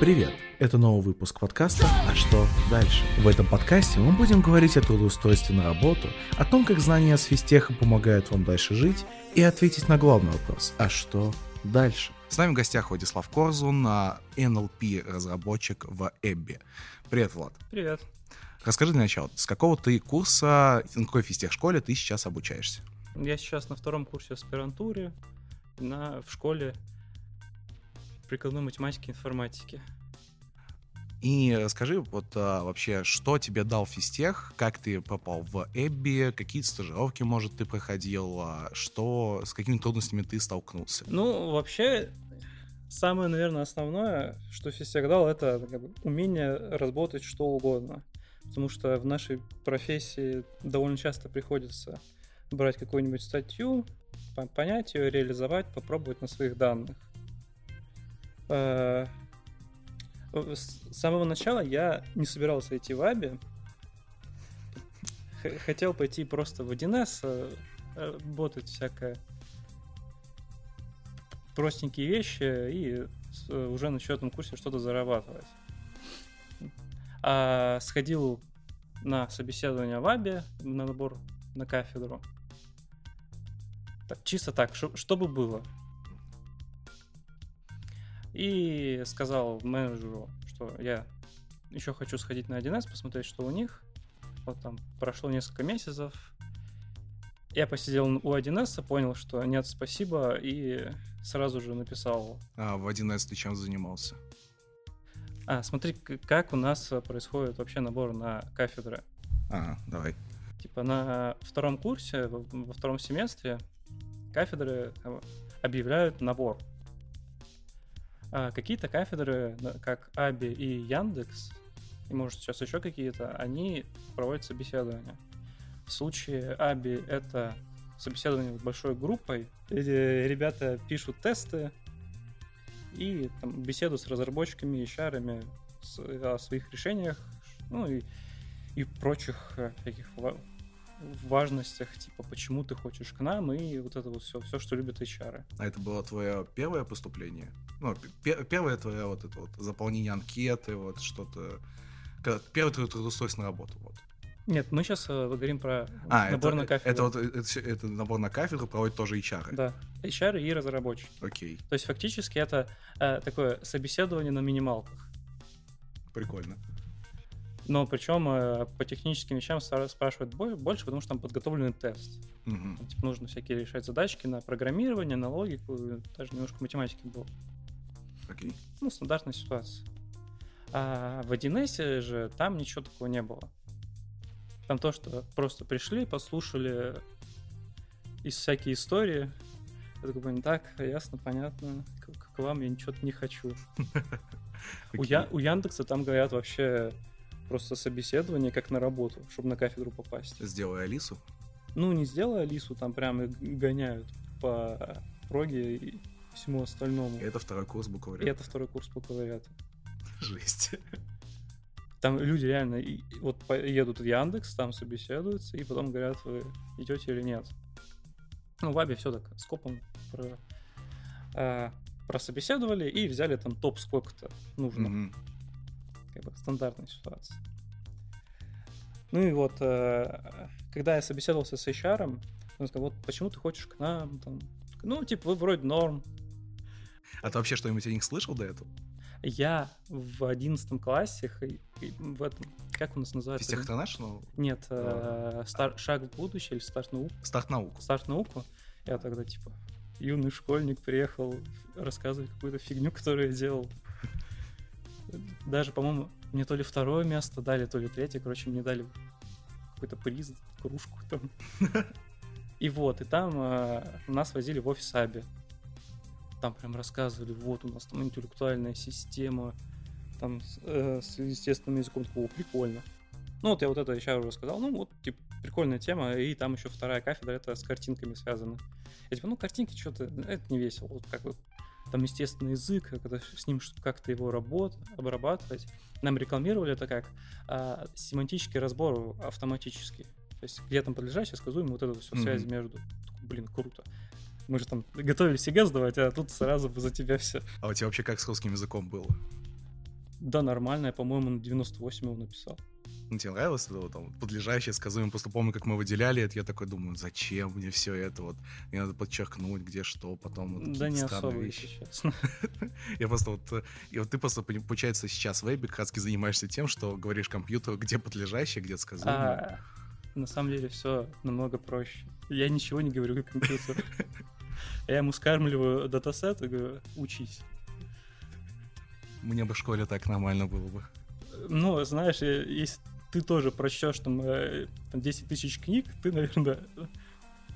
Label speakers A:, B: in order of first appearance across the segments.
A: Привет! Это новый выпуск подкаста «А что дальше?». В этом подкасте мы будем говорить о трудоустройстве на работу, о том, как знания с физтеха помогают вам дальше жить и ответить на главный вопрос «А что дальше?».
B: С нами в гостях Владислав Корзун, NLP-разработчик в Эбби. Привет, Влад.
C: Привет.
B: Расскажи для начала, с какого ты курса, на какой физтех-школе ты сейчас обучаешься?
C: Я сейчас на втором курсе аспирантуры на, в школе прикладной математики и информатики.
B: И скажи вот а, вообще, что тебе дал физтех, как ты попал в Эбби, какие стажировки, может, ты проходил, а, что, с какими трудностями ты столкнулся?
C: Ну, вообще, самое, наверное, основное, что физтех дал, это как бы, умение работать что угодно. Потому что в нашей профессии довольно часто приходится брать какую-нибудь статью, понять ее, реализовать, попробовать на своих данных. Э, с самого начала я не собирался идти в Аби. Хотел пойти просто в 1С, э, работать всякое простенькие вещи и уже на счетном курсе что-то зарабатывать. А сходил на собеседование в Абе, на набор на кафедру. Так, чисто так, чтобы было. И сказал менеджеру, что я еще хочу сходить на 1С, посмотреть, что у них. Вот там прошло несколько месяцев. Я посидел у 1С, понял, что нет, спасибо, и сразу же написал.
B: А в 1С ты чем занимался?
C: А, смотри, как у нас происходит вообще набор на кафедры.
B: А, давай.
C: Типа на втором курсе, во втором семестре кафедры э, объявляют набор. А какие-то кафедры, как Аби и Яндекс, и может сейчас еще какие-то, они проводят собеседование. В случае Аби это собеседование с большой группой, где ребята пишут тесты и там, беседу с разработчиками и шарами о своих решениях, ну и, и прочих э, таких важностях, типа, почему ты хочешь к нам, и вот это вот все, все, что любят HR.
B: А это было твое первое поступление? Ну, пер- первое твое вот это вот заполнение анкеты, вот что-то... Первый твой трудоустройство на работу, вот.
C: Нет, мы сейчас э, говорим про а, набор
B: это,
C: на кафедру.
B: Это, вот, это, это набор на кафедру проводит тоже HR.
C: Да, HR и разработчики.
B: Окей.
C: То есть фактически это э, такое собеседование на минималках.
B: Прикольно.
C: Но причем э, по техническим вещам спрашивают больше, потому что там подготовленный тест.
B: Угу.
C: Типа нужно всякие решать задачки на программирование, на логику, даже немножко математики было.
B: Окей.
C: Ну, стандартная ситуация. А в 1С же там ничего такого не было. Там то, что просто пришли, послушали из всякие истории. Я такой, так, ясно, понятно, к, к вам я ничего не хочу. У, Я, у Яндекса там говорят вообще просто собеседование как на работу, чтобы на кафедру попасть.
B: Сделай Алису?
C: Ну, не сделай Алису, там прям гоняют по проге и всему остальному. И
B: это второй курс.
C: И это второй курс букварята.
B: Жесть.
C: Там люди реально вот едут в Яндекс, там собеседуются, и потом говорят, вы идете или нет. Ну, в Абе все так скопом про, а, прособеседовали и взяли там топ сколько-то нужно. Mm-hmm как бы стандартная ситуация. Ну и вот, э, когда я собеседовался с HR, он сказал, вот почему ты хочешь к нам? Там, ну, типа, вы вроде норм.
B: А ты вообще что-нибудь о них слышал до этого?
C: Я в одиннадцатом классе, в этом, как у нас называется?
B: Физтех International?
C: Нет, а... стар, шаг в будущее или старт науку?
B: Старт науку.
C: Старт науку. Я тогда, типа, юный школьник приехал рассказывать какую-то фигню, которую я делал даже, по-моему, мне то ли второе место дали, то ли третье. Короче, мне дали какой-то приз, кружку там. И вот, и там э, нас возили в офис Аби. Там прям рассказывали, вот у нас там интеллектуальная система, там э, с естественным языком, такого прикольно. Ну вот я вот это еще уже сказал, ну вот, типа, прикольная тема, и там еще вторая кафедра, это с картинками связано. Я типа, ну картинки что-то, это не весело, вот как бы там естественный язык, когда с ним как-то его работ, обрабатывать. Нам рекламировали это как а, семантический разбор автоматический. То есть где там подлежащее, сказуемое, вот это все mm-hmm. связь между. Блин, круто. Мы же там готовились ЕГЭ сдавать, а тут сразу за тебя все.
B: А у тебя вообще как с русским языком было?
C: Да, нормально, я, по-моему, на 98 его написал.
B: Ну, тебе нравилось это вот, там, подлежащее сказуемое? Просто помню, как мы выделяли это, я такой думаю, зачем мне все это вот? Мне надо подчеркнуть, где что, потом вот
C: Да не особо,
B: вещи.
C: честно.
B: Я просто вот... э, И вот ты просто, получается, сейчас в ABBYY как раз занимаешься тем, что говоришь компьютеру, где подлежащее, где сказуемое.
C: А на самом деле все намного проще. Я ничего не говорю компьютеру. Я ему скармливаю датасет и говорю, учись.
B: Мне бы в школе так нормально было бы.
C: Ну, знаешь, если ты тоже прочтешь там, э, там 10 тысяч книг, ты, наверное,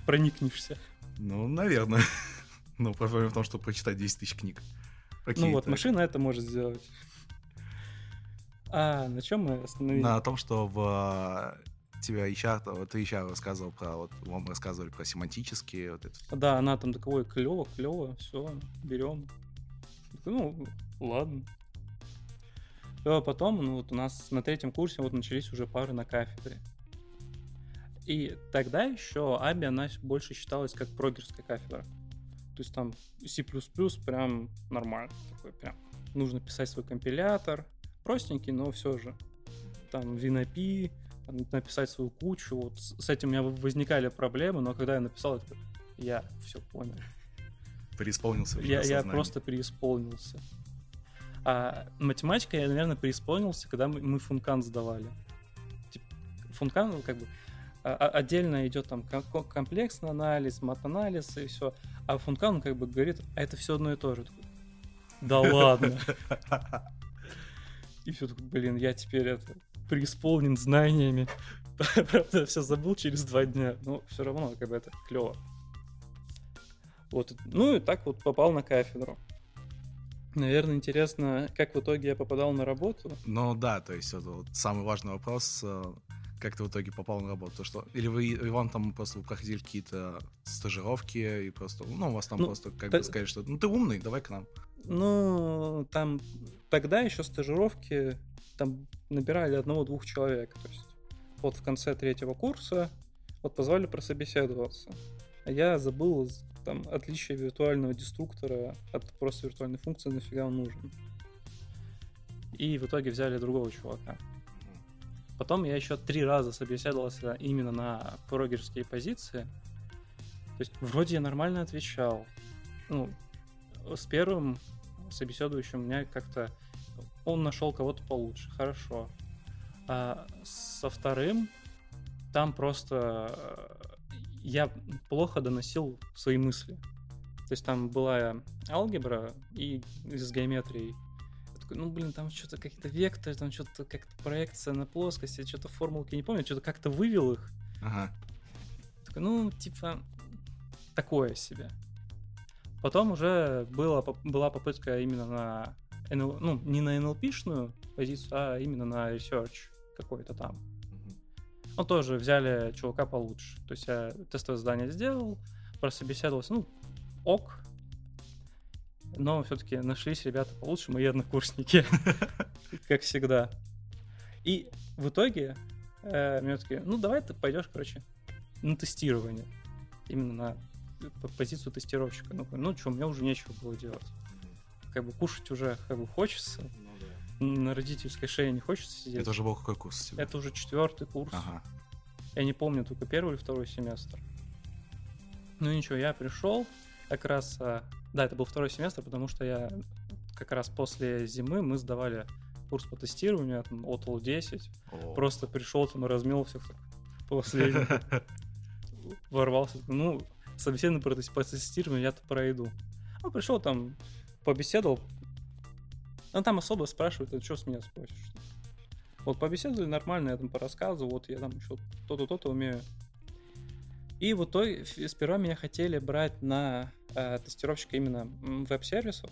C: проникнешься.
B: Ну, наверное. Но проблема в том, что прочитать 10 тысяч книг. Окей,
C: ну вот, машина это может сделать. А, на чем мы остановились?
B: На том, что в э, тебя еще, ты еще рассказывал про, вот вам рассказывали про семантические, вот это.
C: Да, она там такое клево, клево, все, берем. Ну, ладно. А потом, ну вот у нас на третьем курсе вот начались уже пары на кафедре. И тогда еще Аби, она больше считалась как прогерская кафедра. То есть там C++ прям нормально. Такой прям. Нужно писать свой компилятор. Простенький, но все же. Там там написать свою кучу. Вот с этим у меня возникали проблемы, но когда я написал, такой, я все понял.
B: Преисполнился
C: Я, я просто преисполнился. А математика я, наверное, преисполнился, когда мы, функан сдавали. Функан, ну, как бы, а- а- отдельно идет там ко- ко- комплексный анализ, мат-анализ и все. А функан, как бы говорит, а это все одно и то же. Да ладно. И все такой, блин, я теперь это преисполнен знаниями. Правда, все забыл через два дня. Но все равно, как бы это клево. Вот. Ну и так вот попал на кафедру. Наверное, интересно, как в итоге я попадал на работу.
B: Ну да, то есть это вот самый важный вопрос, э, как ты в итоге попал на работу? То, что, или вы, и вам там просто вы проходили какие-то стажировки и просто, ну, у вас там
C: Ну,
B: просто как
C: та-
B: бы сказали, что ну ты умный, давай к нам.
C: Ну, там тогда еще стажировки там набирали одного-двух человек. То есть вот в конце третьего курса вот позвали прособеседоваться. А я забыл там отличие виртуального деструктора от просто виртуальной функции, нафига он нужен. И в итоге взяли другого чувака. Потом я еще три раза собеседовался именно на прогерские позиции. То есть вроде я нормально отвечал. Ну, с первым собеседующим у меня как-то он нашел кого-то получше, хорошо. А со вторым там просто э, я плохо доносил свои мысли. То есть там была алгебра и с геометрией. Я такой, ну блин, там что-то какие-то векторы, там что-то как-то проекция на плоскости, что-то формулки, не помню, что-то как-то вывел их.
B: Ага.
C: Такой, ну, типа, такое себе. Потом уже была, была попытка именно на ну, не на NLP-шную позицию, а именно на research какой-то там. Ну, тоже взяли чувака получше. То есть я тестовое задание сделал, прособеседовался, ну, ок. Но все-таки нашлись ребята получше, мои однокурсники, как всегда. И в итоге э, мне такие, ну, давай ты пойдешь, короче, на тестирование. Именно на позицию тестировщика. Ну, ну что, мне уже нечего было делать. Как бы кушать уже как бы хочется. На родительской шее не хочется сидеть.
B: Это уже был какой курс у тебя?
C: Это уже четвертый курс.
B: Ага.
C: Я не помню, только первый или второй семестр. Ну ничего, я пришел, как раз... а, Да, это был второй семестр, потому что я как раз после зимы мы сдавали курс по тестированию, там, OTL 10.
B: О.
C: Просто пришел там и размел всех последний. Ворвался. Ну, собеседование по тестированию я-то пройду. Он пришел там, побеседовал. Ну, там особо спрашивают, а что с меня спросишь? Вот побеседовали нормально, я там по рассказу, вот я там еще то-то, то-то умею. И в итоге сперва меня хотели брать на э, тестировщика именно веб-сервисов.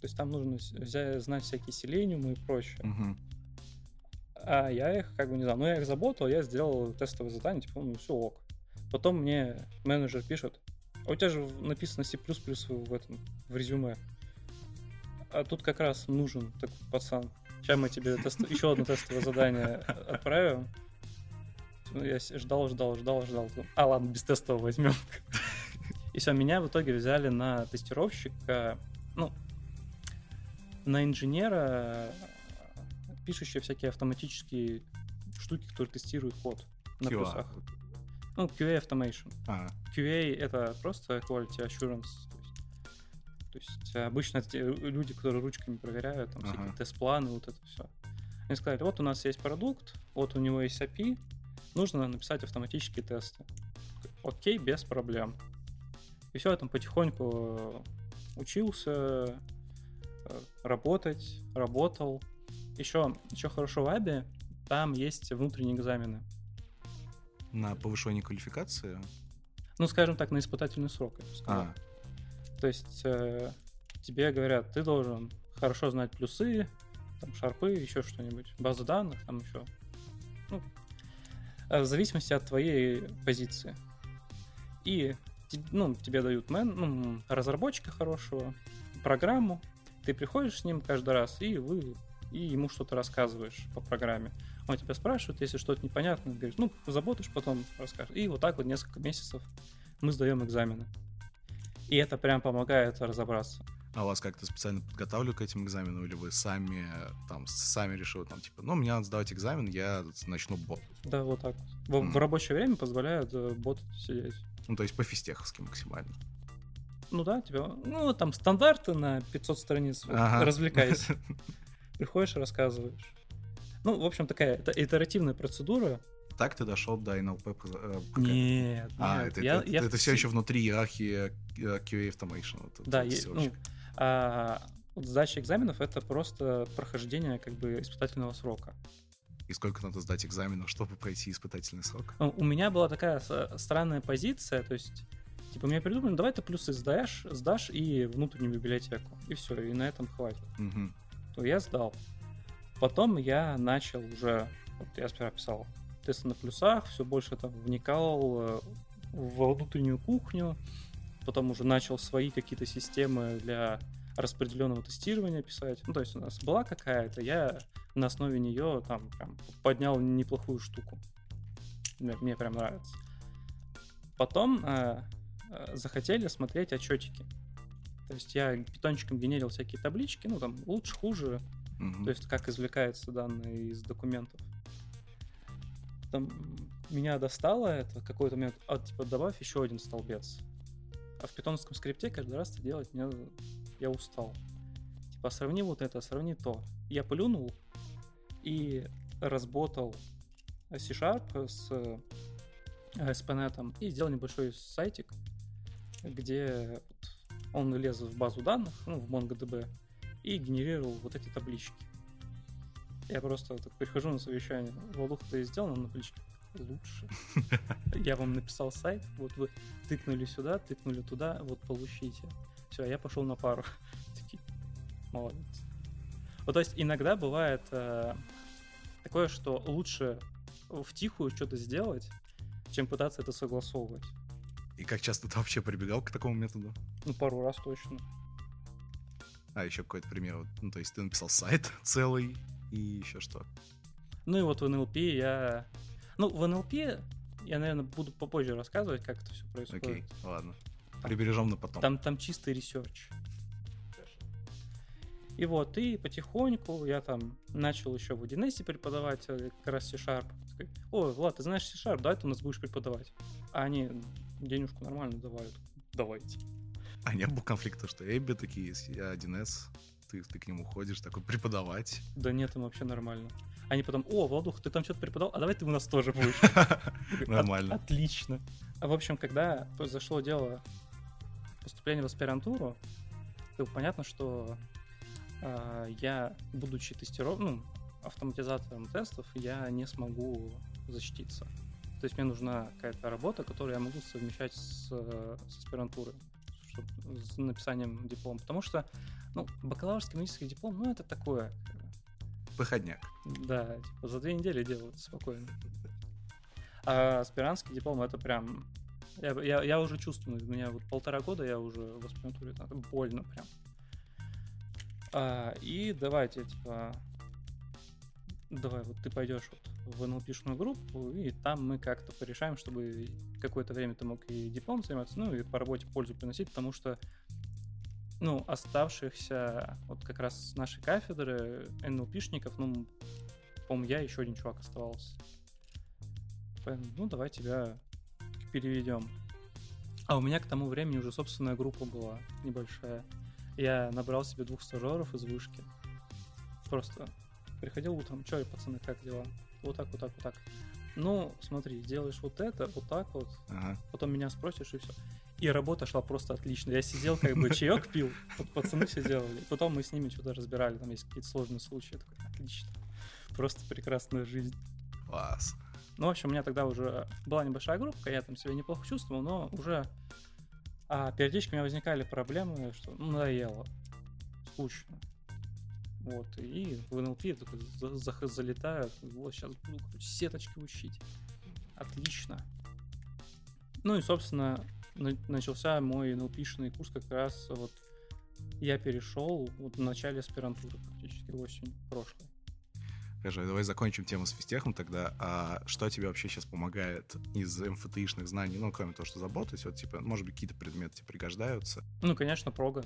C: То есть там нужно с- взя- знать всякие селениумы и прочее.
B: Мгм.
C: А я их, как бы, не знаю, ну я их заботал, я сделал тестовое задание, типа, ну все ок. Потом мне менеджер пишет, а у тебя же написано C++ в этом, в резюме. А тут как раз нужен такой пацан. Сейчас мы тебе тест- еще одно тестовое задание отправим. Ну, Я ждал, ждал, ждал, ждал. А, ладно, без тестового возьмем. И все, меня в итоге взяли на тестировщика, ну, на инженера пишущие всякие автоматические штуки, которые тестируют код на
B: QA.
C: плюсах. Ну, QA Automation.
B: А,
C: QA — это просто Quality Assurance. То есть, есть обычно те люди, которые ручками проверяют, там, всякие
B: Ага.
C: тест-планы, вот это все. Они сказали, вот у нас есть продукт, вот у него есть API, нужно написать автоматические тесты. Окей, без проблем. И все, я там потихоньку э, учился э, работать, работал. Еще, еще хорошо в Абе, там есть внутренние экзамены.
B: на повышение квалификации?
C: Ну, скажем так, на испытательный срок, я бы сказал.
B: А,
C: То есть э, тебе говорят, ты должен хорошо знать плюсы, там, шарпы, еще что-нибудь, базы данных, там еще. Ну, э, в зависимости от твоей позиции. И ну, тебе дают мен, ну, разработчика хорошего, программу, ты приходишь с ним каждый раз, и вы и ему что-то рассказываешь по программе. Он тебя спрашивает, если что-то непонятно, говоришь, ну, заботишь, потом расскажешь. И вот так вот несколько месяцев мы сдаем экзамены. И это прям помогает разобраться.
B: а вас как-то специально подготавливают к этим экзаменам, или вы сами там сами решили, там, типа, ну, мне надо сдавать экзамен, я начну бот.
C: Да, вот так. В,
B: Мгм.
C: в рабочее время позволяют э, бот сидеть.
B: Ну, то есть по-фистеховски максимально.
C: Ну да, тебя, ну там стандарты на 500 страниц,
B: Ага.
C: развлекайся. Приходишь, рассказываешь. Ну, в общем, такая это итеративная процедура.
B: Так ты дошел до НЛП. э.
C: Нет,
B: А,
C: нет,
B: это,
C: я-
B: это,
C: я
B: это все еще внутри иерархии э, QA Automation. эта
C: Да,
B: ссылочка.
C: ну, а, вот сдача экзаменов это просто прохождение как бы испытательного срока.
B: И сколько надо сдать экзаменов, чтобы пройти испытательный срок?
C: Ну, У меня была такая странная позиция, то есть, типа, мне придумали, ну, давай ты плюсы сдаешь, сдашь и внутреннюю библиотеку. И все, и на этом хватит.
B: Мгм.
C: То я сдал. Потом я начал уже, вот я сперва писал тесты на плюсах, все больше там вникал э, во внутреннюю кухню, потом уже начал свои какие-то системы для распределенного тестирования писать. Ну, то есть у нас была какая-то, я на основе нее там прям поднял неплохую штуку. Мне, мне прям нравится. Потом э, э, захотели смотреть отчетики. То есть я питончиком генерил всякие таблички, ну там лучше, хуже,
B: Мгм.
C: то есть как извлекаются данные из документов. Там меня достало это какой-то момент, а типа добавь еще один столбец. А в питонском скрипте каждый раз это делать мне я устал. Типа сравни вот это, сравни то. Я плюнул и разботал C-Sharp с э, ASP.NET и сделал небольшой сайтик, где он лез в базу данных, ну, в MongoDB, и генерировал вот эти таблички. Я просто так прихожу на совещание. Владуха, ты сделал на табличке? Лучше. Я вам написал сайт, вот вы тыкнули сюда, тыкнули туда, вот получите. Все, я пошел на пару. Такие, молодец. Вот, то есть иногда бывает э, такое, что лучше в тихую что-то сделать, чем пытаться это согласовывать.
B: И как часто ты вообще прибегал к такому методу?
C: Ну, пару раз точно.
B: А, еще какой-то пример. Ну, то есть ты написал сайт целый и еще что?
C: Ну и вот в NLP я... Ну, в NLP я, наверное, буду попозже рассказывать, как это все происходит.
B: Окей, ладно. Прибережем на потом.
C: Там, там чистый research. И вот, и потихоньку я там начал еще в 1С преподавать э, как раз C-Sharp. О, Влад, ты знаешь C-Sharp, давай ты у нас будешь преподавать. А они денежку нормально давают. Давайте.
B: А не было конфликта, что Эбби такие есть, я 1С, ты, ты к нему ходишь, такой преподавать.
C: Да нет, им вообще нормально. Они потом, о, Владух, ты там что-то преподал, а давай ты у нас тоже будешь.
B: Нормально.
C: Отлично. А в общем, когда произошло дело поступления в аспирантуру, было понятно, что а, я, будучи тестиров... ну, автоматизатором тестов, я не смогу защититься. То есть мне нужна какая-то работа, которую я могу совмещать с, э, с аспирантурой, с написанием диплома. Потому что, ну, бакалаврский магистрский диплом, ну, это такое,
B: Выходняк.
C: да, типа за две недели делают спокойно. А аспирантский диплом это прям... Я, я, я уже чувствую, у меня вот полтора года я уже в аспирантуре, это больно прям. А, и давайте, типа, давай, вот ты пойдешь вот в НЛПшную группу, и там мы как-то порешаем, чтобы какое-то время ты мог и диплом заниматься, ну и по работе пользу приносить, потому что ну, оставшихся вот как раз с нашей кафедры НЛПшников, ну, по-моему, я еще один чувак оставался. Поэтому, ну, давай тебя переведем. А у меня к тому времени уже собственная группа была небольшая. Я набрал себе двух стажеров из вышки. Просто приходил утром, что, пацаны, как дела? Вот так, вот так, вот так. Ну, смотри, делаешь вот это, вот так вот,
B: Ага.
C: потом меня спросишь и все. И работа шла просто отлично. Я сидел, как бы чаек пил, пацаны все делали. Потом мы с ними что-то разбирали, там есть какие-то сложные случаи. Такой, отлично. Просто прекрасная жизнь.
B: Класс.
C: Ну, в общем, у меня тогда уже была небольшая группа, я там себя неплохо чувствовал, но уже а, периодически у меня возникали проблемы, что ну, надоело, скучно. Вот, и в НЛП я такой за- за- залетаю, вот сейчас буду короче, сеточки учить. Отлично. Ну и, собственно, на- начался мой НЛПшный курс как раз вот я перешел вот в начале аспирантуры практически осень прошлой.
B: Хорошо, давай закончим тему с физтехом тогда. А что тебе вообще сейчас помогает из МФТИшных знаний, ну, кроме того, что заботать, вот, типа, может быть, какие-то предметы тебе пригождаются?
C: Ну, конечно, прога.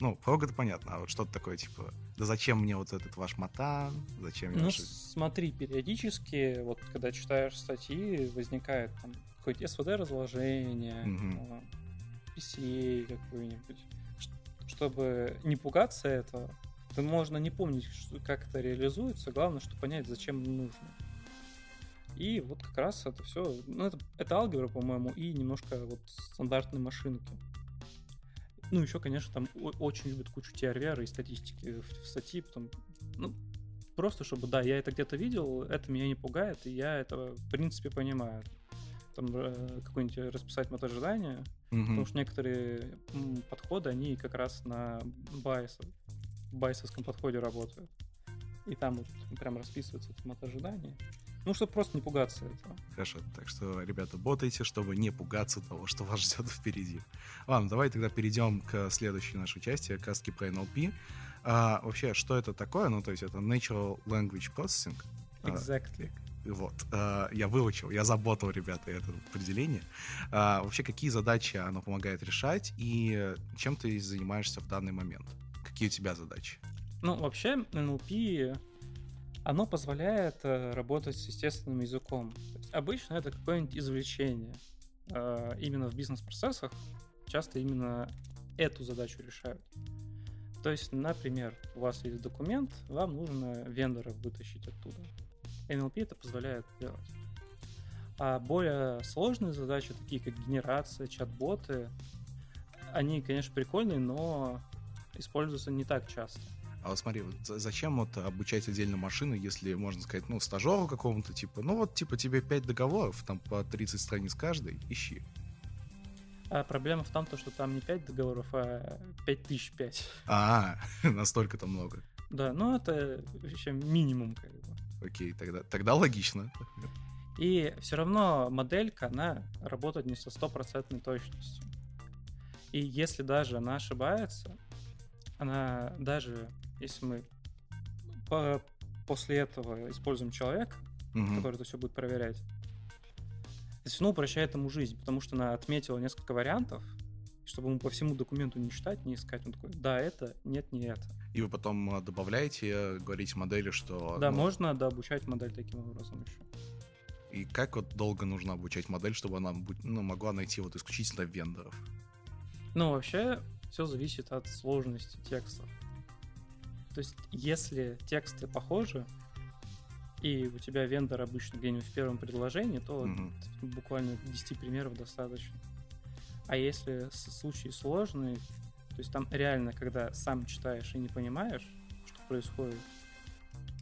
B: Ну, прог это понятно, а вот что-то такое, типа, да зачем мне вот этот ваш матан, зачем мне
C: Ну,
B: ваши...
C: смотри, периодически, вот когда читаешь статьи, возникает там какое-то СВД-разложение, а, PCA какой-нибудь. Ш- Чтобы не пугаться этого, то можно не помнить, как это реализуется, главное, что понять, зачем нужно. И вот как раз это все, ну, это, это алгебра, по-моему, и немножко вот стандартные машинки. Ну, еще, конечно, там очень любят кучу TRVR и статистики в, в статье, потом, ну, просто чтобы, да, я это где-то видел, это меня не пугает, и я это, в принципе, понимаю. Там э, какое-нибудь расписать мотожидание,
B: Мгм.
C: потому что некоторые подходы, они как раз на байсе, байсовском подходе работают. И там вот прям расписывается это мотожидание. Ну, чтобы просто не пугаться этого.
B: Хорошо, так что, ребята, ботайте, чтобы не пугаться того, что вас ждет впереди. Ладно, давай тогда перейдем к следующей нашей части, к каске про NLP. А, вообще, что это такое? Ну, то есть это Natural Language Processing. А,
C: Exactly.
B: Вот, а, я выучил, я заботал, ребята, это определение. А, вообще, какие задачи оно помогает решать и чем ты занимаешься в данный момент? Какие у тебя задачи?
C: Ну, вообще, NLP, оно позволяет э, работать с естественным языком. Обычно это какое-нибудь извлечение. Э, именно в бизнес-процессах часто именно эту задачу решают. То есть, например, у вас есть документ, вам нужно вендора вытащить оттуда. NLP это позволяет делать. А более сложные задачи, такие как генерация, чат-боты, они, конечно, прикольные, но используются не так часто.
B: А вот смотри, вот за- зачем вот обучать отдельно машину, если, можно сказать, ну, стажеру какому-то, типа, ну вот, типа, тебе 5 договоров, там по 30 страниц каждый, ищи.
C: А проблема в том, то, что там не 5 договоров, а 5005.
B: А, настолько-то много.
C: Да, ну это вообще минимум как бы.
B: Окей, тогда, тогда логично.
C: И все равно моделька, она работает не со стопроцентной точностью. И если даже она ошибается, она даже если мы по- после этого используем человека,
B: Мгм.
C: который это все будет проверять, это все равно упрощает ему жизнь, потому что она отметила несколько вариантов, чтобы ему по всему документу не читать, не искать. Он такой, да, это, нет, не это.
B: И вы потом э, добавляете, э, говорите модели, что...
C: Да,
B: ну,
C: можно дообучать модель таким образом еще.
B: И как вот долго нужно обучать модель, чтобы она ну, могла найти вот исключительно вендоров?
C: Ну, вообще, все зависит от сложности текстов. То есть, если тексты похожи, и у тебя вендор обычно где-нибудь в первом предложении, то
B: Мгм.
C: буквально 10 примеров достаточно. А если случаи сложные, то есть там реально, когда сам читаешь и не понимаешь, что происходит,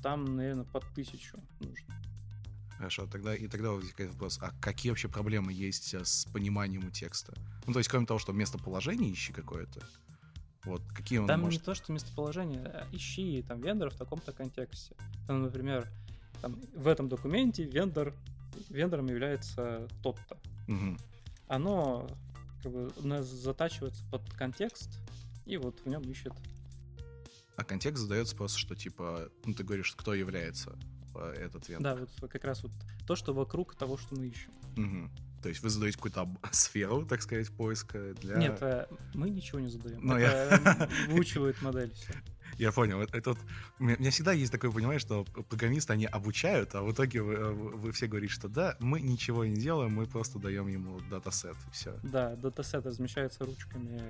C: там, наверное, под тысячу нужно.
B: Хорошо, тогда и тогда возникает вопрос, а какие вообще проблемы есть э, с пониманием у текста? Ну, то есть, кроме того, что местоположение ищи какое-то, вот, какие он
C: Там
B: может...
C: не то, что местоположение, а ищи там вендора в таком-то контексте. Там, например, там, в этом документе вендор, вендором является тот-то.
B: Мгм.
C: Оно как бы затачивается под контекст, и вот в нем ищет.
B: А контекст задается просто, что, типа, ну, ты говоришь, кто является э, этот вендор.
C: Да, вот как раз вот то, что вокруг того, что мы ищем.
B: Мгм. То есть вы задаете какую-то сферу, так сказать, поиска для...
C: Нет, э, мы ничего не задаем.
B: Ну,
C: это выучивает модель все.
B: Я понял. Это, это вот- у меня у меня всегда есть такое понимание, что программисты, они обучают, а в итоге вы, э, вы все говорите, что да, мы ничего не делаем, мы просто даем ему датасет, и все.
C: Да, датасет размещается ручками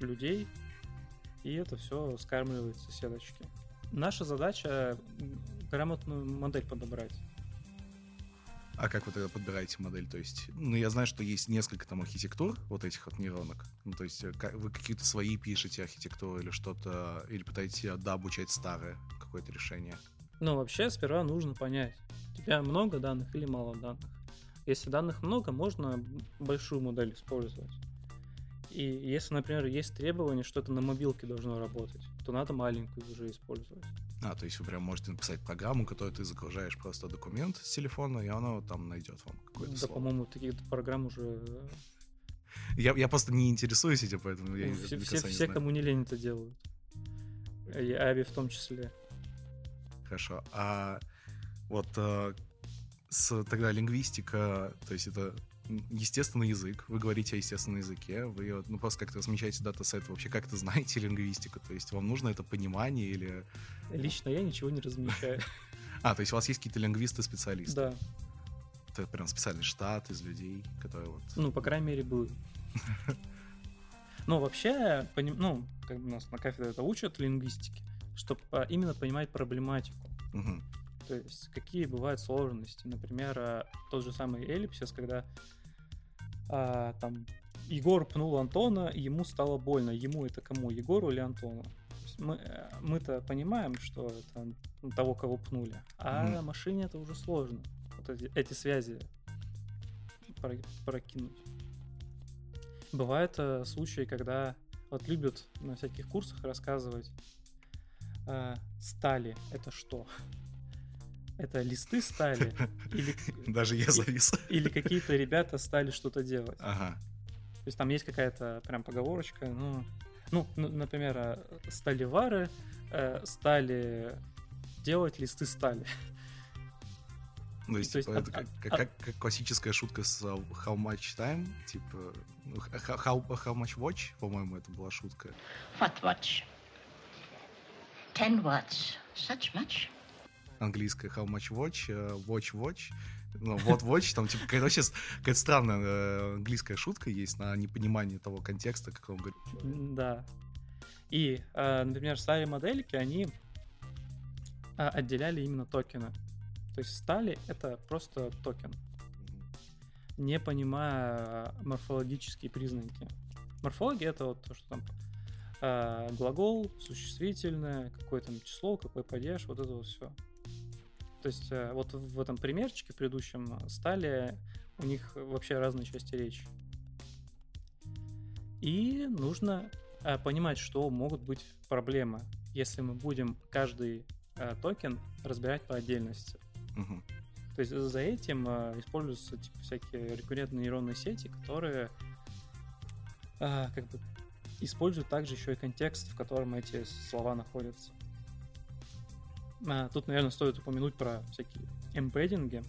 C: людей, и это все скармливается сеточки. Наша задача грамотную модель подобрать.
B: А как вы тогда подбираете модель? То есть, ну, я знаю, что есть несколько там архитектур вот этих вот нейронок. Ну, то есть, э, ка- вы какие-то свои пишете архитектуры или что-то, или пытаетесь э, обучать старое какое-то решение.
C: Ну, вообще, сперва нужно понять, у тебя много данных или мало данных. Если данных много, можно большую модель использовать. И если, например, есть требование, что это на мобилке должно работать, то надо маленькую уже использовать.
B: А, то есть вы прям можете написать программу, которую ты загружаешь просто документ с телефона, и оно там найдет вам какое-то
C: Да,
B: слово.
C: по-моему, таких программ уже э,
B: Я, я просто не интересуюсь этим, поэтому я
C: ну, все,
B: конца
C: все,
B: не
C: все,
B: знаю.
C: кому не лень, это делают. И Аби в том числе.
B: Хорошо. А вот э, с, тогда лингвистика, то есть это естественный язык, вы говорите о естественном языке, вы ну, просто как-то размещаете датасет, вообще как-то знаете лингвистику, то есть вам нужно это понимание или...
C: Лично я ничего не размещаю.
B: А, то есть у вас есть какие-то лингвисты-специалисты?
C: Да.
B: Это прям специальный штат из людей, которые вот...
C: Ну, по крайней мере, был. Ну, вообще, поним- ну, как бы нас на кафедре это учат лингвистики, чтобы именно понимать проблематику.
B: Мгм.
C: То есть, какие бывают сложности. Например, а, тот же самый эллипсис, когда а, там Егор пнул Антона, и ему стало больно. Ему это кому? Егору или Антону? Мы, э, мы-то понимаем, что это того, кого пнули. А
B: Мгм.
C: машине это уже сложно. Вот эти, эти связи про- прокинуть. Бывают э, случаи, когда вот любят на всяких курсах рассказывать а, стали это что? Это листы стали или,
B: Даже я завис.
C: или какие-то ребята стали что-то делать?
B: Ага.
C: То есть там есть какая-то прям поговорочка, ну, ну, ну, например, а, сталевары э, стали делать листы стали.
B: Ну, то есть,
C: То есть
B: типа,
C: от-
B: это как,
C: от-
B: как- как- как классическая шутка с uh, How Much Time, типа, ну, how, how Much Watch, по-моему, это была шутка.
D: What watch? Ten watch. Such much?
B: Английская How Much Watch, э, Watch Watch, ну, вот Watch, там, типа, какая-то вообще с- какая-то странная э, английская шутка есть на непонимание того контекста, как он говорит.
C: Да. И, э, например, старые модельки, они отделяли именно токены. То есть стали — это просто токен, не понимая морфологические признаки. Морфология — это вот то, что там а, глагол, существительное, какое там число, какой падеж, вот это вот все. То есть э, вот в этом примерчике предыдущем стали у них вообще разные части речи. И нужно э, понимать, что могут быть проблемы, если мы будем каждый э, токен разбирать по отдельности.
B: Мгм.
C: То есть за этим э, используются типа, всякие рекуррентные нейронные сети, которые э, как бы используют также еще и контекст, в котором эти слова находятся. А, тут, наверное, стоит упомянуть про всякие эмбеддинги.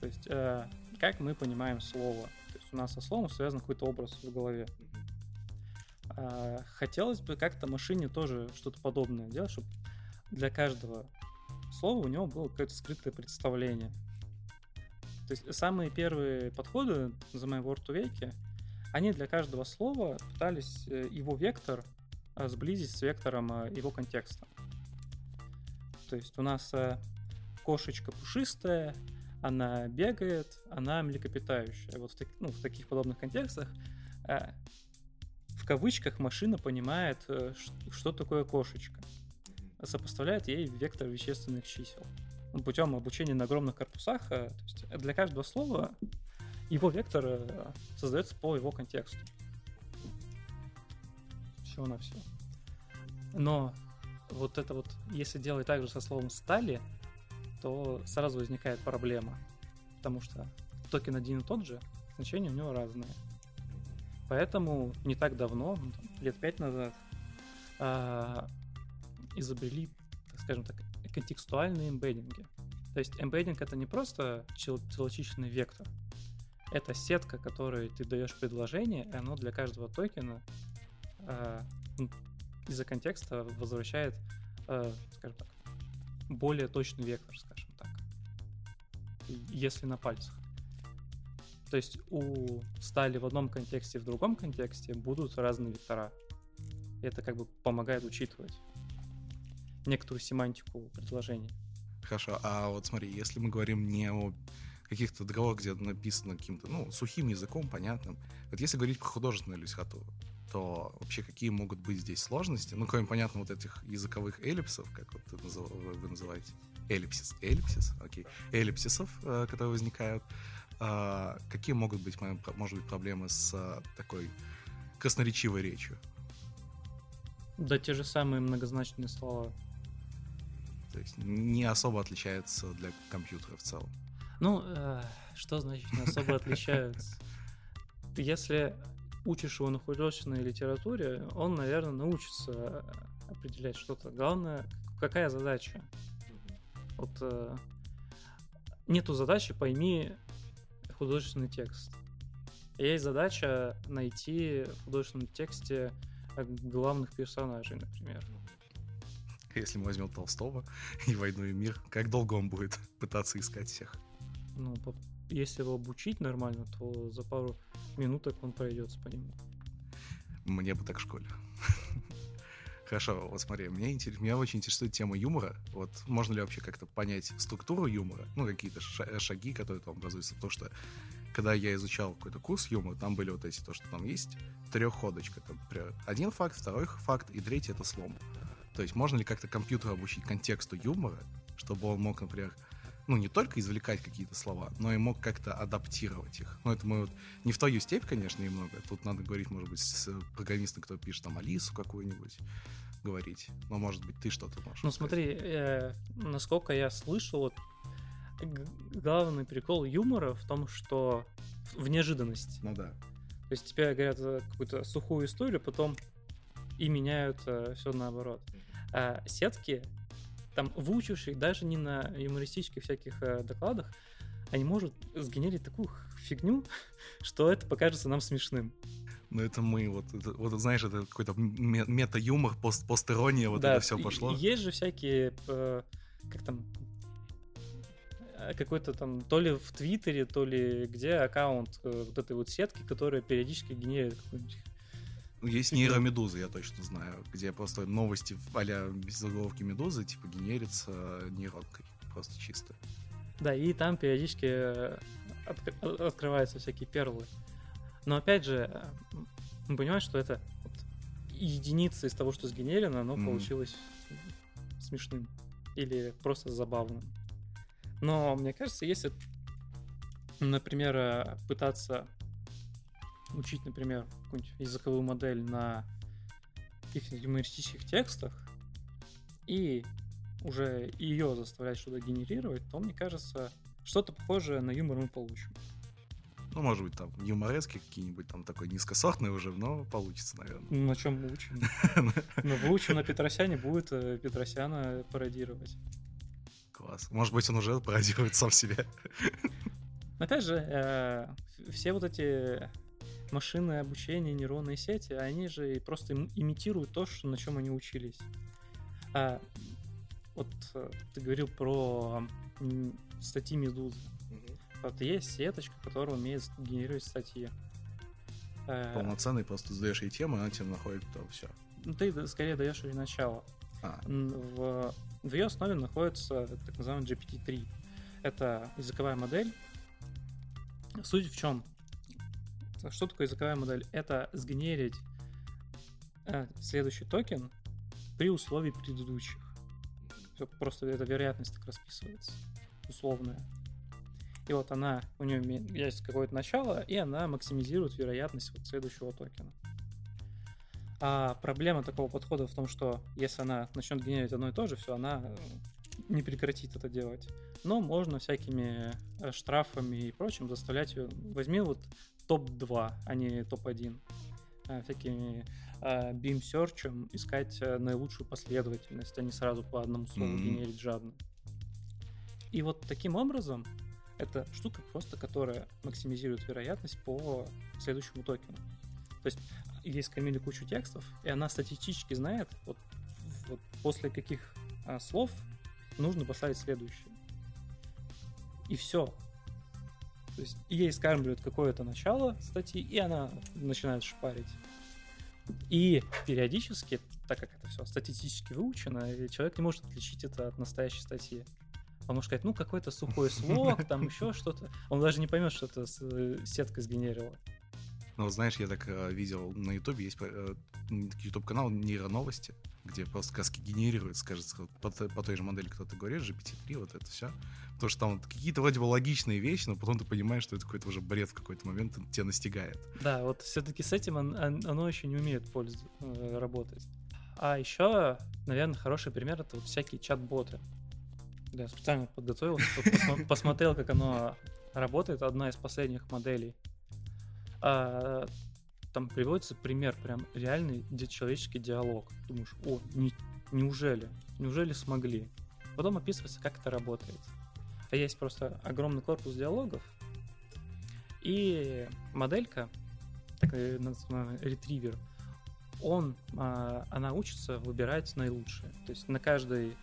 C: То есть, э, как мы понимаем слово. То есть у нас со словом связан какой-то образ в голове. А, Хотелось бы как-то машине тоже что-то подобное делать, чтобы для каждого слова у него было какое-то скрытое представление. То есть самые первые подходы за моего Word веке, они для каждого слова пытались э, его вектор а, сблизить с вектором его контекста. То есть у нас а, кошечка пушистая, она бегает, она млекопитающая. Вот в, так- ну, в таких подобных контекстах а, в кавычках машина понимает, э, что такое кошечка. Сопоставляет ей вектор вещественных чисел. Ну, Путем обучения на огромных корпусах, э, то есть для каждого слова его вектор э, создается по его контексту. Все на все. Но вот это вот, если делать так же со словом стали, то сразу возникает проблема. Потому что токен один и тот же, значения у него разные. Поэтому не так давно, ну, лет пять назад, а, изобрели, так скажем так, контекстуальные эмбеддинги. То есть эмбеддинг это не просто целочисленный вектор, это сетка, которой ты даешь предложение, и оно для каждого токена э, из-за контекста возвращает, э, скажем так, более точный вектор, скажем так, если на пальцах. То есть у стали в одном контексте и в другом контексте будут разные вектора. Это как бы помогает учитывать некоторую семантику предложений.
B: Хорошо, а вот смотри, если мы говорим не о каких-то договорах, где написано каким-то, ну, сухим языком, понятным. Вот если говорить про художественную литературу, то вообще какие могут быть здесь сложности? Ну, кроме, понятно, вот этих языковых эллипсов, как вот вы называете. Эллипсис. Эллипсис, окей. Эллипсисов, э, которые возникают. А, какие могут быть, может быть, проблемы с э, такой красноречивой речью?
C: Да, те же самые многозначные слова.
B: То есть не особо отличаются для компьютера в целом.
C: Ну, э, что значит не особо отличаются? Если учишь его на художественной литературе, он, наверное, научится определять что-то. Главное, какая задача? Вот э, нету задачи «пойми художественный текст». Есть задача найти в художественном тексте главных персонажей, например.
B: Если мы возьмем Толстого и «Войну и мир», как долго он будет пытаться искать всех?
C: ну, если его обучить нормально, то за пару минуток он пройдется по нему.
B: Мне бы так в школе. Хорошо, вот смотри, меня, интерес, меня очень интересует тема юмора. Вот можно ли вообще как-то понять структуру юмора? Ну, какие-то шаги, которые там образуются. Потому что, когда я изучал какой-то курс юмора, там были вот эти, то, что там есть трехходочка. Там, например, один факт, второй факт и третий — это слом. То есть можно ли как-то компьютер обучить контексту юмора, чтобы он мог, например, ну, не только извлекать какие-то слова, но и мог как-то адаптировать их. Ну, это мы вот не в твою степь, конечно, немного. Тут надо говорить, может быть, с программистом, кто пишет там Алису какую-нибудь, говорить. Но, может быть, ты что-то можешь
C: Ну, смотри, э, насколько я слышал, вот, главный прикол юмора в том, что в неожиданности.
B: Ну да.
C: То есть тебе говорят какую-то сухую историю, потом и меняют э, все наоборот. А сетки там выучивший даже не на юмористических всяких э, докладах, они могут сгенерить такую фигню, что это покажется нам смешным.
B: Ну, это мы, вот, это, вот знаешь, это какой-то мета-юмор, пост постерония, вот да, это все пошло.
C: Есть же всякие, э, как там, э, какой-то там, то ли в Твиттере, то ли где аккаунт э, вот этой вот сетки, которая периодически генерирует какую-нибудь
B: есть нейромедуза, я точно знаю, где просто новости а-ля без заголовки медузы, типа, генерится нейронкой. Просто чисто.
C: Да, и там периодически э, от, открываются всякие перлы. Но опять же, мы понимаем, что это вот единица из того, что сгенерено, оно mm. получилось смешным или просто забавным. Но мне кажется, если, например, э, пытаться учить, например, какую-нибудь языковую модель на каких-то юмористических текстах и уже ее заставлять что-то генерировать, то, мне кажется, что-то похожее на юмор мы получим.
B: Ну, может быть, там юморески какие-нибудь там такой низкосортный уже, но получится, наверное.
C: Ну, на чем мы учим? Ну, выучим на Петросяне, будет э, Петросяна пародировать.
B: Класс. Может быть, он уже пародирует сам себя.
C: Опять же, э, все вот эти машины обучения, нейронные сети, они же просто имитируют то, что, на чем они учились. А, вот э, ты говорил про статьи Медузы. Угу. Вот есть сеточка, которая умеет генерировать статьи.
B: Э, Полноценный, просто задаешь ей тему, она тебе находит то все.
C: Ну, ты скорее даешь ей начало. А. В, в ее основе находится так называемый GPT-3. Это языковая модель. Суть в чем? Что такое языковая модель? Это сгенерить э, следующий токен при условии предыдущих. Все, просто эта вероятность так расписывается, условная. И вот она, у нее есть какое-то начало, и она максимизирует вероятность вот следующего токена. А проблема такого подхода в том, что если она начнет генерить одно и то же, все, она э, не прекратит это делать. Но можно всякими э, штрафами и прочим заставлять ее. Возьми вот топ-2, а не топ-1. А, всякими а, beam search искать а, наилучшую последовательность, а не сразу по одному слову mm-hmm. генерить жадно. И вот таким образом это штука просто, которая максимизирует вероятность по следующему токену. То есть ей скормили кучу текстов, и она статистически знает, вот, вот после каких а, слов нужно поставить следующее. И все. То есть ей скармливают какое-то начало статьи, и она начинает шпарить. И периодически, так как это все статистически выучено, человек не может отличить это от настоящей статьи. Он может сказать, ну, какой-то сухой слог, там еще что-то. Он даже не поймет, что это э, сетка
B: Ну, знаешь, я так э, видел на Ютубе, есть э, YouTube-канал Нейроновости, где просто сказки генерируются, кажется, по, по той же модели, кто ты говоришь, GPT-3, вот это все. Потому что там какие-то вроде бы логичные вещи, но потом ты понимаешь, что это какой-то уже бред в какой-то момент тебя настигает.
C: Да, вот все-таки с этим он, оно еще не умеет пользу, э, работать. А еще, наверное, хороший пример это вот всякие чат-боты. Да, специально подготовился, посмотрел, как оно работает. Одна из последних моделей. А, там приводится пример, прям реальный человеческий диалог. Думаешь, о, не, неужели? Неужели смогли? Потом описывается, как это работает. А есть просто огромный корпус диалогов, и моделька, так называемый ретривер, он, а, она учится выбирать наилучшее. То есть на каждый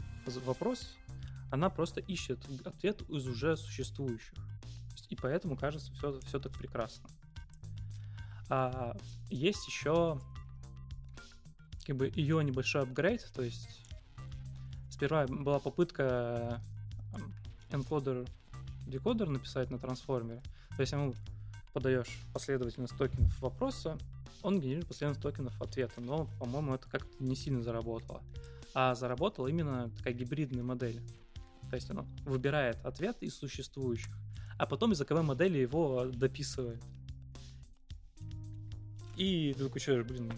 C: вопрос она просто ищет ответ из уже существующих. И поэтому кажется все, все так прекрасно. А есть еще как бы ее небольшой апгрейд, то есть сперва была попытка энкодер декодер написать на трансформере. То есть ему подаешь последовательность токенов вопроса, он генерирует последовательность токенов ответа, но, по-моему, это как-то не сильно заработало. А заработала именно такая гибридная модель. То есть оно выбирает ответ из существующих, а потом языковая модель его дописывает. И ты такой чувствуешь, блин,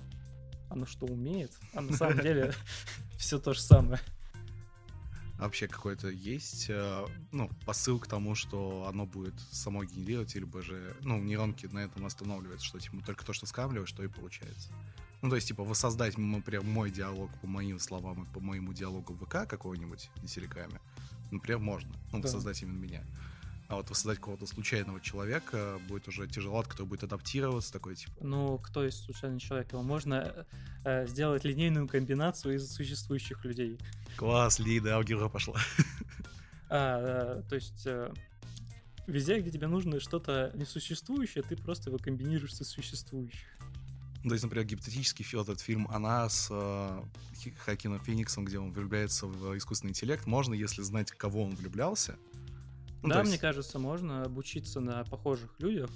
C: оно что умеет? А на самом деле все то же самое.
B: А вообще какой-то есть э, ну, посыл к тому, что оно будет само генерировать, либо же, ну, нейронки на этом останавливаются, что типа только то, что скармливаешь, что и получается. Ну, то есть, типа, воссоздать, например, мой диалог по моим словам и по моему диалогу в ВК какого-нибудь на Телеграме, например, можно. Ну, да. воссоздать именно меня. А вот воссоздать какого-то случайного человека будет уже тяжело, кто будет адаптироваться, такой типа.
C: Ну, кто есть случайный человек? Его можно э, сделать линейную комбинацию из существующих людей.
B: Класс, Лида, алгебра пошла.
C: А, то есть э, везде, где тебе нужно что-то несуществующее, ты просто его комбинируешь со существующих.
B: То есть, например, гипотетический фил, этот фильм «Она» с э, Хакином Фениксом, где он влюбляется в искусственный интеллект, можно, если знать, кого он влюблялся,
C: ну, да, есть... мне кажется, можно обучиться на похожих людях,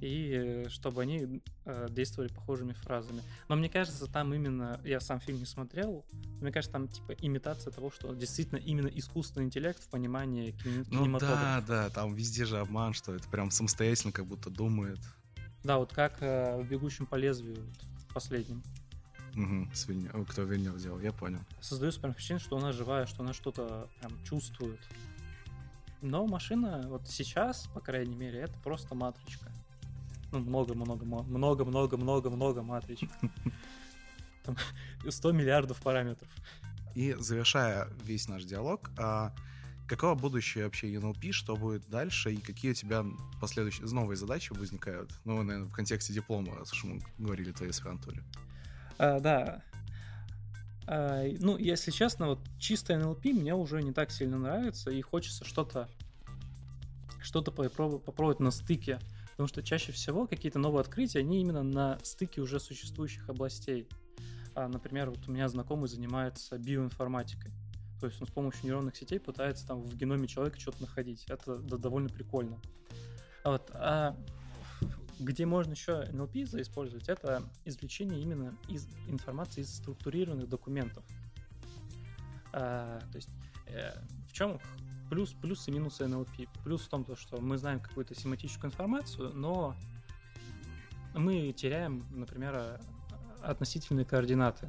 C: и чтобы они э, действовали похожими фразами. Но мне кажется, там именно, я сам фильм не смотрел, мне кажется, там типа имитация того, что действительно именно искусственный интеллект в понимании кинематографа.
B: Ну да, да, там везде же обман, что это прям самостоятельно как будто думает.
C: Да, вот как э, в «Бегущем по лезвию» вот, последнем.
B: Угу, свинья. Кто Вильнев сделал, я понял.
C: Создается прям впечатление, что она живая, что она что-то прям чувствует. Но машина вот сейчас, по крайней мере, это просто матричка. Ну, много-много, много-много-много-много матричек. Там 100 миллиардов параметров.
B: И завершая весь наш диалог, а какое будущее вообще NLP, что будет дальше, и какие у тебя последующие новые задачи возникают? Ну, наверное, в контексте диплома, раз уж мы говорили о твоей аспирантуре.
C: А, да, ну, если честно, вот чисто NLP мне уже не так сильно нравится, и хочется что-то что-то попробовать, попробовать на стыке. Потому что чаще всего какие-то новые открытия, они именно на стыке уже существующих областей. А, например, вот у меня знакомый занимается биоинформатикой. То есть он с помощью нейронных сетей пытается там в геноме человека что-то находить. Это да, довольно прикольно. Вот. А где можно еще NLP использовать, это извлечение именно из информации из структурированных документов. А, то есть э, в чем плюс, плюс и минусы NLP? Плюс в том, что мы знаем какую-то семантическую информацию, но мы теряем, например, относительные координаты.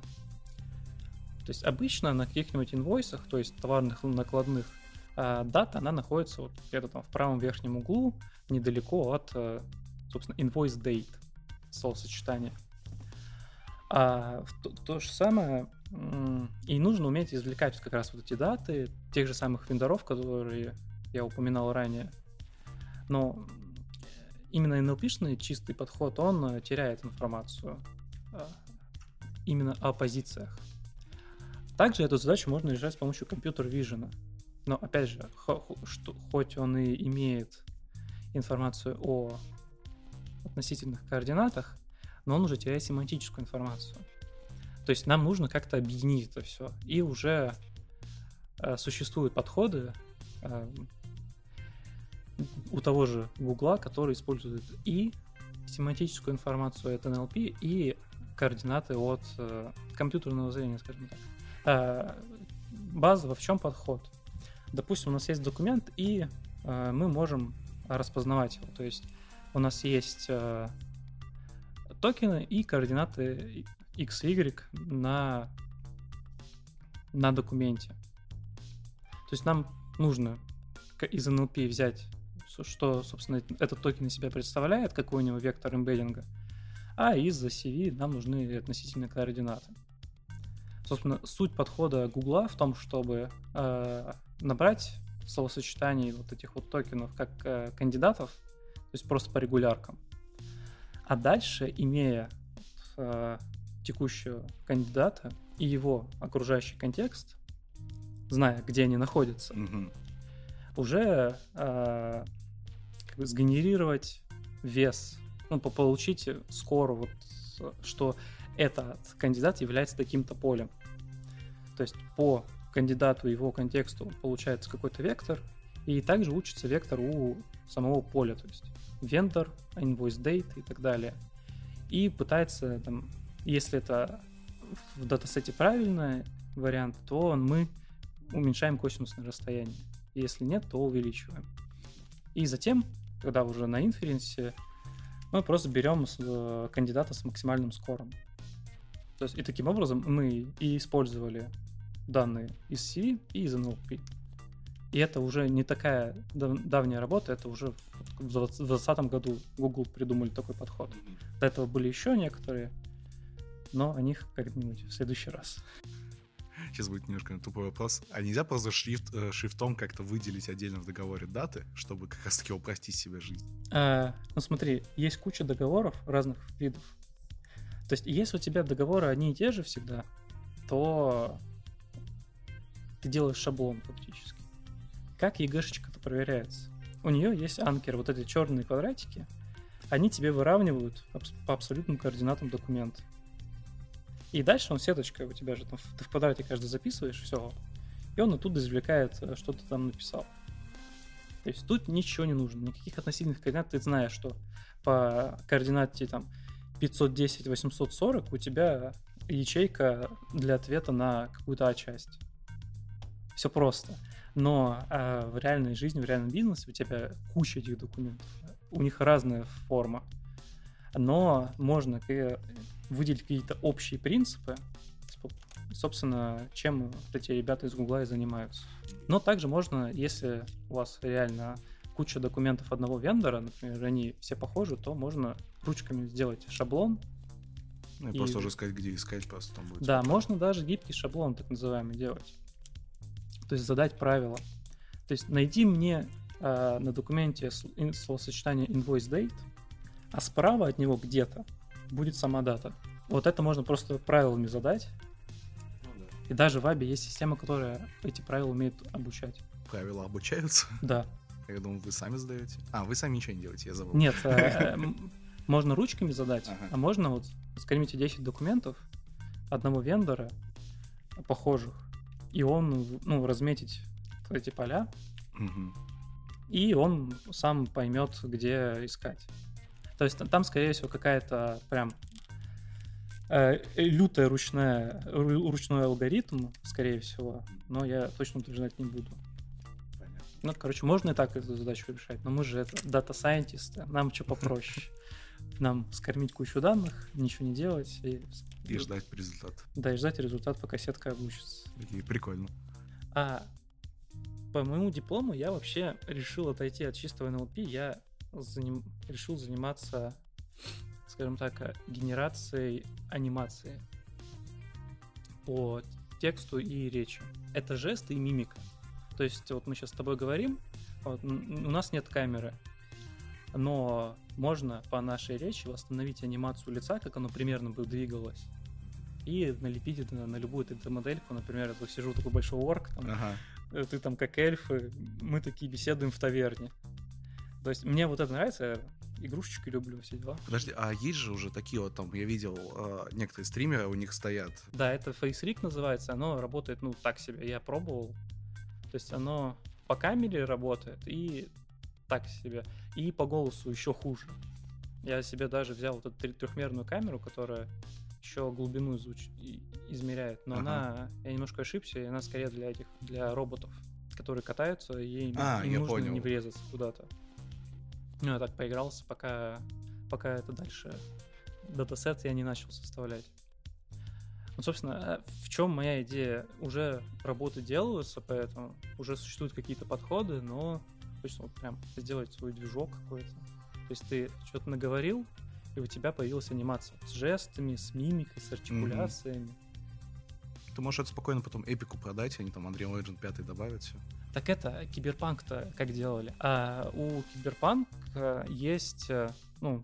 C: То есть обычно на каких-нибудь инвойсах, то есть товарных накладных, а, дата, она находится вот где-то там в правом верхнем углу, недалеко от э, собственно, invoice date, словосочетание. А то, то же самое и нужно уметь извлекать как раз вот эти даты тех же самых вендоров, которые я упоминал ранее. Но именно NLP-шный чистый подход, он э, теряет информацию э, именно о позициях. Также эту задачу можно решать с помощью компьютер-вижена. Но опять же, хоть он и имеет информацию о относительных координатах, но он уже теряет семантическую информацию. То есть нам нужно как-то объединить это все. И уже э, существуют подходы э, у того же Гугла, который использует и семантическую информацию от NLP, и координаты от э, компьютерного зрения, скажем так. Э, базово в чем подход? Допустим, у нас есть документ, и э, мы можем распознавать его. То есть у нас есть э, токены и координаты x, y на, на документе. То есть нам нужно из NLP взять, что, собственно, этот токен из себя представляет, какой у него вектор эмбеддинга, а из-за CV нам нужны относительные координаты. Собственно, суть подхода Гугла в том, чтобы э, набрать словосочетаний вот этих вот токенов как э, кандидатов, то есть просто по регуляркам. А дальше, имея э, текущего кандидата и его окружающий контекст, зная, где они находятся,
B: Мгм.
C: уже э, как бы сгенерировать вес, ну, по- получить скоро вот, что этот кандидат является таким-то полем. То есть по кандидату и его контексту получается какой-то вектор, и также учится вектор у самого поля, то есть vendor, invoice date и так далее. И пытается, там, если это в датасете правильный вариант, то мы уменьшаем косинусное расстояние. Если нет, то увеличиваем. И затем, когда уже на инференсе, мы просто берем э, кандидата с максимальным скором. То есть и таким образом мы и использовали данные из CV и из NLP. И это уже не такая дав- давняя работа, это уже в 2020 году Google придумали такой подход. До этого были еще некоторые, но о них как-нибудь в следующий раз.
B: Сейчас будет немножко тупой вопрос. А нельзя просто шрифт, э, шрифтом как-то выделить отдельно в договоре даты, чтобы как раз таки упростить себе жизнь?
C: А, ну смотри, есть куча договоров разных видов. То есть, если у тебя договоры одни и те же всегда, то ты делаешь шаблон фактически. Как ЕГЭшечка это проверяется? У нее есть анкер, вот эти черные квадратики, они тебе выравнивают по абсолютным координатам документа. И дальше он сеточкой у тебя же там, ты в квадрате каждый записываешь, все. И он оттуда извлекает, э, что ты там написал. То есть тут ничего не нужно, никаких относительных координат. Ты знаешь, что по координате там 510-840 у тебя ячейка для ответа на какую-то А-часть. Все просто. Но а, в реальной жизни, в реальном бизнесе у тебя куча этих документов. У них разная форма. Но можно выделить какие-то общие принципы, собственно, чем эти ребята из Гугла и занимаются. Но также можно, если у вас реально куча документов одного вендора, например, они все похожи, то можно ручками сделать шаблон.
B: Ну, и,
C: И-
B: просто уже сказать, где искать, просто там будет.
C: Да, можно даже гибкий шаблон, так называемый, делать. То есть задать правила. То есть найди мне э, на документе словосочетание invoice date, а справа от него где-то будет сама дата. Вот это можно просто правилами задать. И даже в Аби есть система, которая эти правила умеет обучать.
B: Правила обучаются.
C: Да.
B: Я думал, вы сами сдаете. А, вы сами ничего не делаете, я забыл.
C: Нет, э, можно ручками задать, а можно вот скормите 10 документов одного вендора похожих, и он, ну, разметить эти поля,
B: Мгм.
C: и он сам поймет, где искать. То есть там, скорее всего, какая-то прям э, лютая ручная, ру- ручной алгоритм, скорее всего, но я точно утверждать не буду.
B: Понятно.
C: Ну, короче, можно и так эту задачу решать, но мы же это дата-сайентисты, нам что попроще. Нам скормить кучу данных, ничего не делать и,
B: И ждать результат.
C: да, и ждать результат, пока сетка обучится.
B: Такие, прикольно.
C: А по моему диплому я вообще решил отойти от чистого NLP. Я заним- решил заниматься, скажем так, генерацией анимации по тексту и речи. Это жесты и мимика. То есть вот мы сейчас с тобой говорим, Вот, у нас нет камеры, но можно по нашей речи восстановить анимацию лица, как оно примерно бы двигалось, и налепить это на, на любую 3D-модельку. Например, я тут сижу такой большой орк, там,
B: Ага.
C: э, ты там как эльфы, мы такие беседуем в таверне. То есть мне вот это нравится, я игрушечки люблю, все дела.
B: Подожди, а есть же уже такие вот там, я видел, э, некоторые стримеры, у них стоят.
C: Да, это Face Rig называется, оно работает, ну, так себе, я пробовал. То есть оно по камере работает и так себе, и по голосу еще хуже. Я себе даже взял вот эту трехмерную камеру, которая еще глубину изуч- измеряет, но
B: Ага.
C: она, я немножко ошибся, и она скорее для этих, для роботов, которые катаются, и им,
B: А,
C: им нужно
B: понял.
C: не врезаться куда-то. Ну, я так поигрался, пока, пока это дальше датасет я не начал составлять. Ну, собственно, э, в чем моя идея? Уже работы делаются, поэтому уже существуют какие-то подходы, но точно вот прям сделать свой движок какой-то. То есть ты что-то наговорил, и у тебя появилась анимация с жестами, с мимикой, с артикуляциями.
B: Ты можешь это спокойно потом эпику продать, они там Unreal Engine 5 добавят все.
C: Так это, Киберпанк-то как делали? А у Киберпанк есть, э, ну,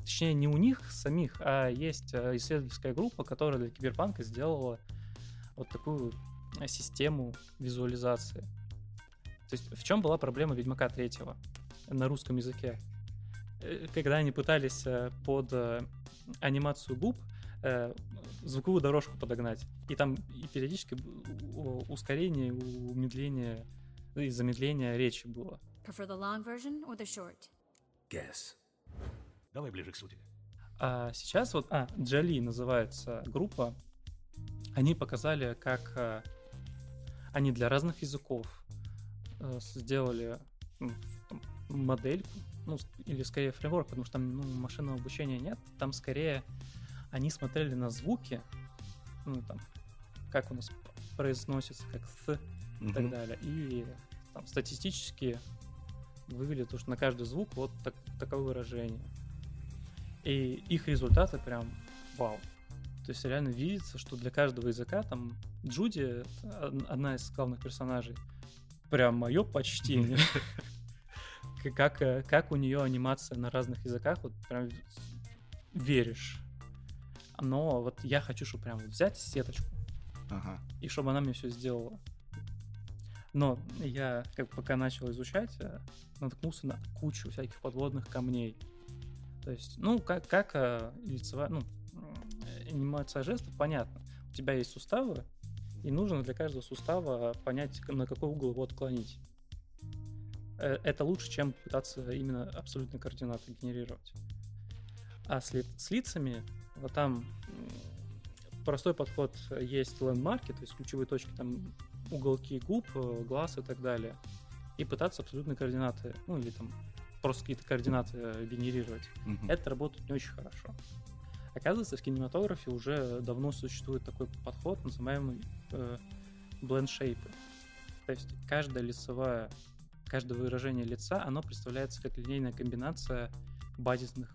C: точнее, не у них самих, а есть э, исследовательская группа, которая для Киберпанка сделала вот такую систему визуализации. То есть в чем была проблема Ведьмака третьего на русском языке? Э, Когда они пытались э, под э, анимацию губ звуковую дорожку подогнать. И там и периодически ускорение, умедление ну, и замедление речи было.
E: Prefer the long version or the short?
F: Guess. Давай ближе к сути.
C: А сейчас вот, а, Джоли называется группа. Они показали, как они для разных языков сделали ну, там, модельку, ну, с- или скорее фреймворк, потому что там ну, машинного обучения нет. Там скорее они смотрели на звуки, ну, там, как у нас произносится, как «th», и так далее. И там, статистически выглядит, то, что на каждый звук вот так, таковое выражение. И их результаты прям вау. То есть реально видится, что для каждого языка там Джуди, од- одна из главных персонажей, прям мое почтение. Как, э, как у нее анимация на разных языках, вот прям веришь. Но вот я хочу, чтобы прям взять сеточку,
B: Ага.
C: и чтобы она мне все сделала. Но я, как пока начал изучать, э, наткнулся на кучу всяких подводных камней. То есть, ну, как, как э, лицевая, ну, анимация жестов, понятно. У тебя есть суставы, и нужно для каждого сустава понять, на какой угол его отклонить. Э, Это лучше, чем пытаться именно абсолютные координаты генерировать. А с, ли- с лицами, вот там простой подход э, есть лендмарки, то есть ключевые точки, там уголки губ, э, глаз и так далее. И пытаться абсолютные координаты, ну или там просто какие-то координаты генерировать.
B: Мгм.
C: Это работает не очень хорошо. Оказывается, в кинематографе уже давно существует такой подход, называемый э, blend shape. То есть каждая лицевая, каждое выражение лица, оно представляется как линейная комбинация базисных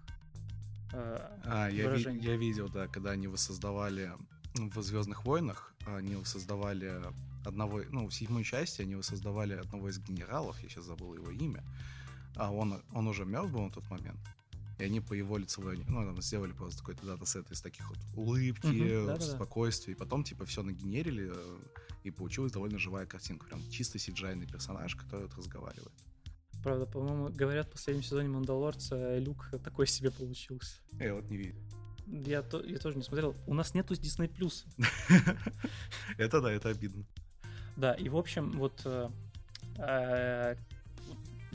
C: э,
B: А, я, ви-
C: выражений.
B: я видел, да, когда они воссоздавали в Звездных войнах, они воссоздавали одного, ну, в седьмой части они воссоздавали одного из генералов, я сейчас забыл его имя, а он, он уже мертв был на тот момент. И они по его лицевой, ну, там сделали просто какой-то датасет из таких вот улыбки,
C: да-да-да.
B: спокойствия, и потом, типа, все нагенерили, э, и получилась довольно живая картинка. Прям чисто сиджайный персонаж, который вот разговаривает.
C: Правда, по-моему, говорят, в последнем сезоне Мандалорца Люк такой себе получился.
B: Я вот не видел.
C: Я, то- я тоже не смотрел. У нас нету Disney Plus.
B: Это да, это обидно.
C: Да, и в общем, вот э,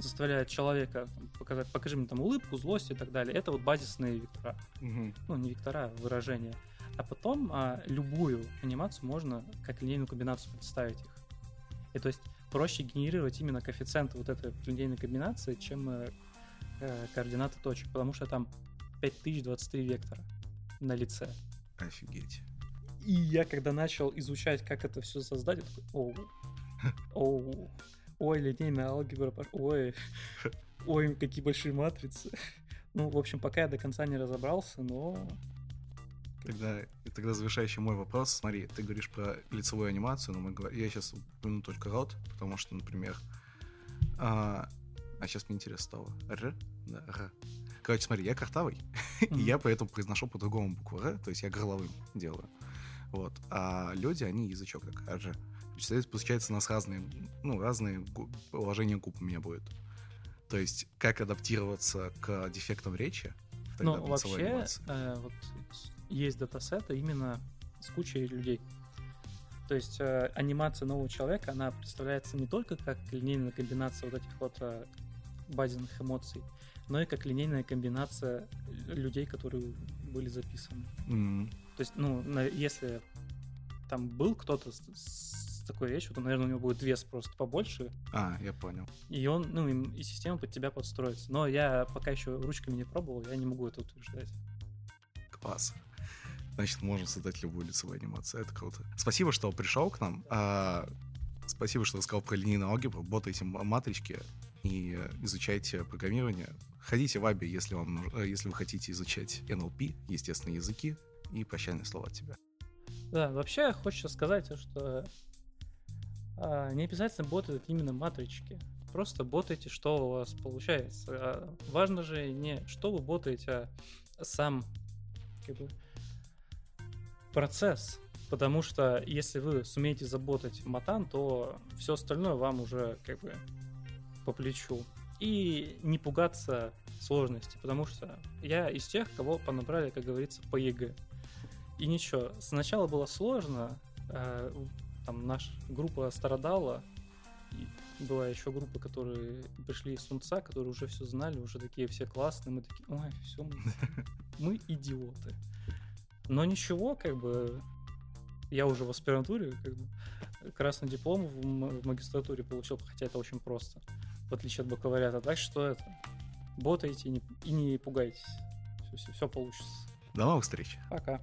C: заставляет человека показать, покажи мне там улыбку, злость и так далее. Это вот базисные вектора. Ну, не вектора, а выражения. А потом а, любую анимацию можно как линейную комбинацию представить их. И то есть проще генерировать именно коэффициенты вот этой линейной комбинации, чем э, э, координаты точек, потому что там 5023 вектора на лице.
B: Офигеть.
C: И я когда начал изучать, как это все создать, я такой, оу, оу, ой, линейная алгебра, ой, ой, какие большие матрицы. Ну, в общем, пока я до конца не разобрался, но
B: Тогда, и тогда завершающий мой вопрос. Смотри, ты говоришь про лицевую анимацию, но мы говорим, я сейчас упомяну только рот, потому что, например, А, а сейчас мне интересно стало. Р? Да, Р. Короче, смотри, я картавый, и
C: Мгм.
B: я поэтому произношу по-другому букву Р, то есть я горловым делаю. Вот. А люди, они язычок так, Р. Представляете, получается, у нас разные, ну, разные положения губ у меня будет. То есть, как адаптироваться к дефектам речи,
C: Ну, вообще, э, вот есть датасеты именно с кучей людей. То есть э, анимация нового человека, она представляется не только как линейная комбинация вот этих вот э, базисных эмоций, но и как линейная комбинация людей, которые были записаны.
B: М,
C: То есть, ну, на- если там был кто-то с, такой речью, то, наверное, у него будет вес просто побольше,
B: А, я понял.
C: и он, ну, и, и система под тебя подстроится. Но я пока еще ручками не пробовал, я не могу это утверждать.
B: Класс. Значит, можно создать любую лицевую анимацию. Это круто. Спасибо, что пришел к нам. А, спасибо, что рассказал про линейную алгебру. Ботайте матрички и э, изучайте программирование. Ходите в Аби, если, вам, э, если вы хотите изучать NLP, естественные языки. И прощальное слово от тебя.
C: Да, вообще хочется сказать, что не обязательно ботать именно матрички. Просто ботайте, что у вас получается. А важно же не что вы ботаете, а сам как бы, процесс. Потому что если вы сумеете заботать матан, то все остальное вам уже как бы по плечу. И не пугаться сложности, потому что я из тех, кого понабрали, как говорится, по ЕГЭ. И ничего, сначала было сложно, э, там наша группа страдала, и была еще группа, которые пришли из СУНЦа, которые уже все знали, уже такие все классные, мы такие, ой, все, мы, мы идиоты. Но ничего, как бы, я уже в аспирантуре, как бы, красный диплом в, в магистратуре получил, хотя это очень просто, в отличие от бакалавриата. Так что это, ботайте и не, и не пугайтесь, все, все получится.
B: До новых встреч.
C: Пока.